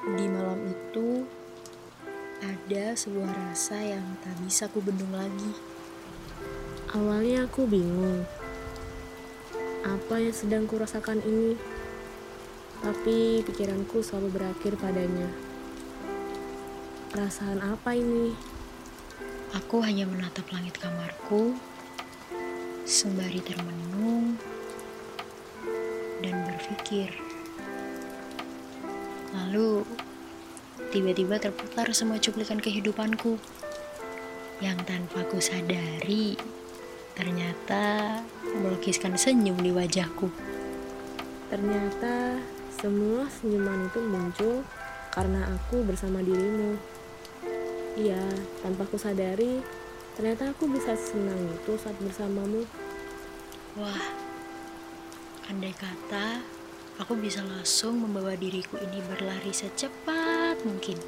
Di malam itu, ada sebuah rasa yang tak bisa ku bendung lagi. Awalnya aku bingung. Apa yang sedang kurasakan ini? Tapi pikiranku selalu berakhir padanya. Perasaan apa ini? Aku hanya menatap langit kamarku, sembari termenung dan berpikir. Lalu, tiba-tiba terputar semua cuplikan kehidupanku yang tanpa ku sadari ternyata melukiskan senyum di wajahku. Ternyata semua senyuman itu muncul karena aku bersama dirimu. Iya, tanpa ku sadari, ternyata aku bisa senang itu saat bersamamu. Wah, andai kata aku bisa langsung membawa diriku ini berlari secepat mungkin.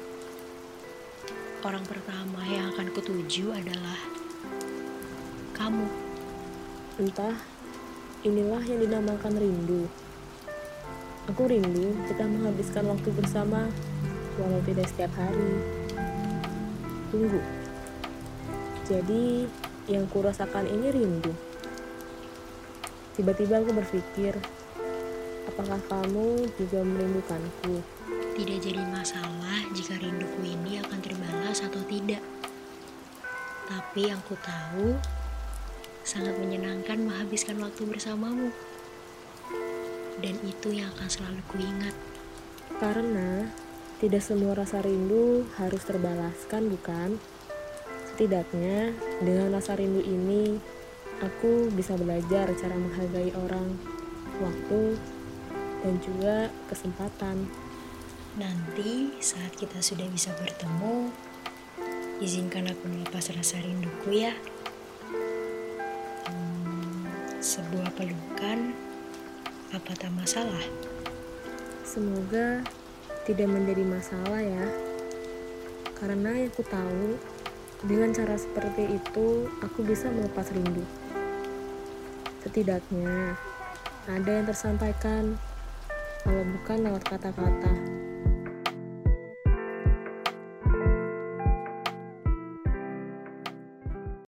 Orang pertama yang akan kutuju adalah kamu. Entah, inilah yang dinamakan rindu. Aku rindu kita menghabiskan waktu bersama, walau tidak setiap hari. Tunggu. Jadi, yang kurasakan ini rindu. Tiba-tiba aku berpikir, apakah kamu juga merindukanku? Tidak jadi masalah jika rinduku ini akan terbalas atau tidak. Tapi yang ku tahu, sangat menyenangkan menghabiskan waktu bersamamu. Dan itu yang akan selalu kuingat. Karena tidak semua rasa rindu harus terbalaskan, bukan? Setidaknya dengan rasa rindu ini, aku bisa belajar cara menghargai orang, waktu, dan juga kesempatan. Nanti saat kita sudah bisa bertemu, izinkan aku melepas rasa rinduku ya. Hmm, sebuah pelukan, apa tak masalah? Semoga tidak menjadi masalah ya. Karena aku tahu, dengan cara seperti itu aku bisa melepas rindu. Setidaknya ada yang tersampaikan, kalau bukan lewat kata-kata.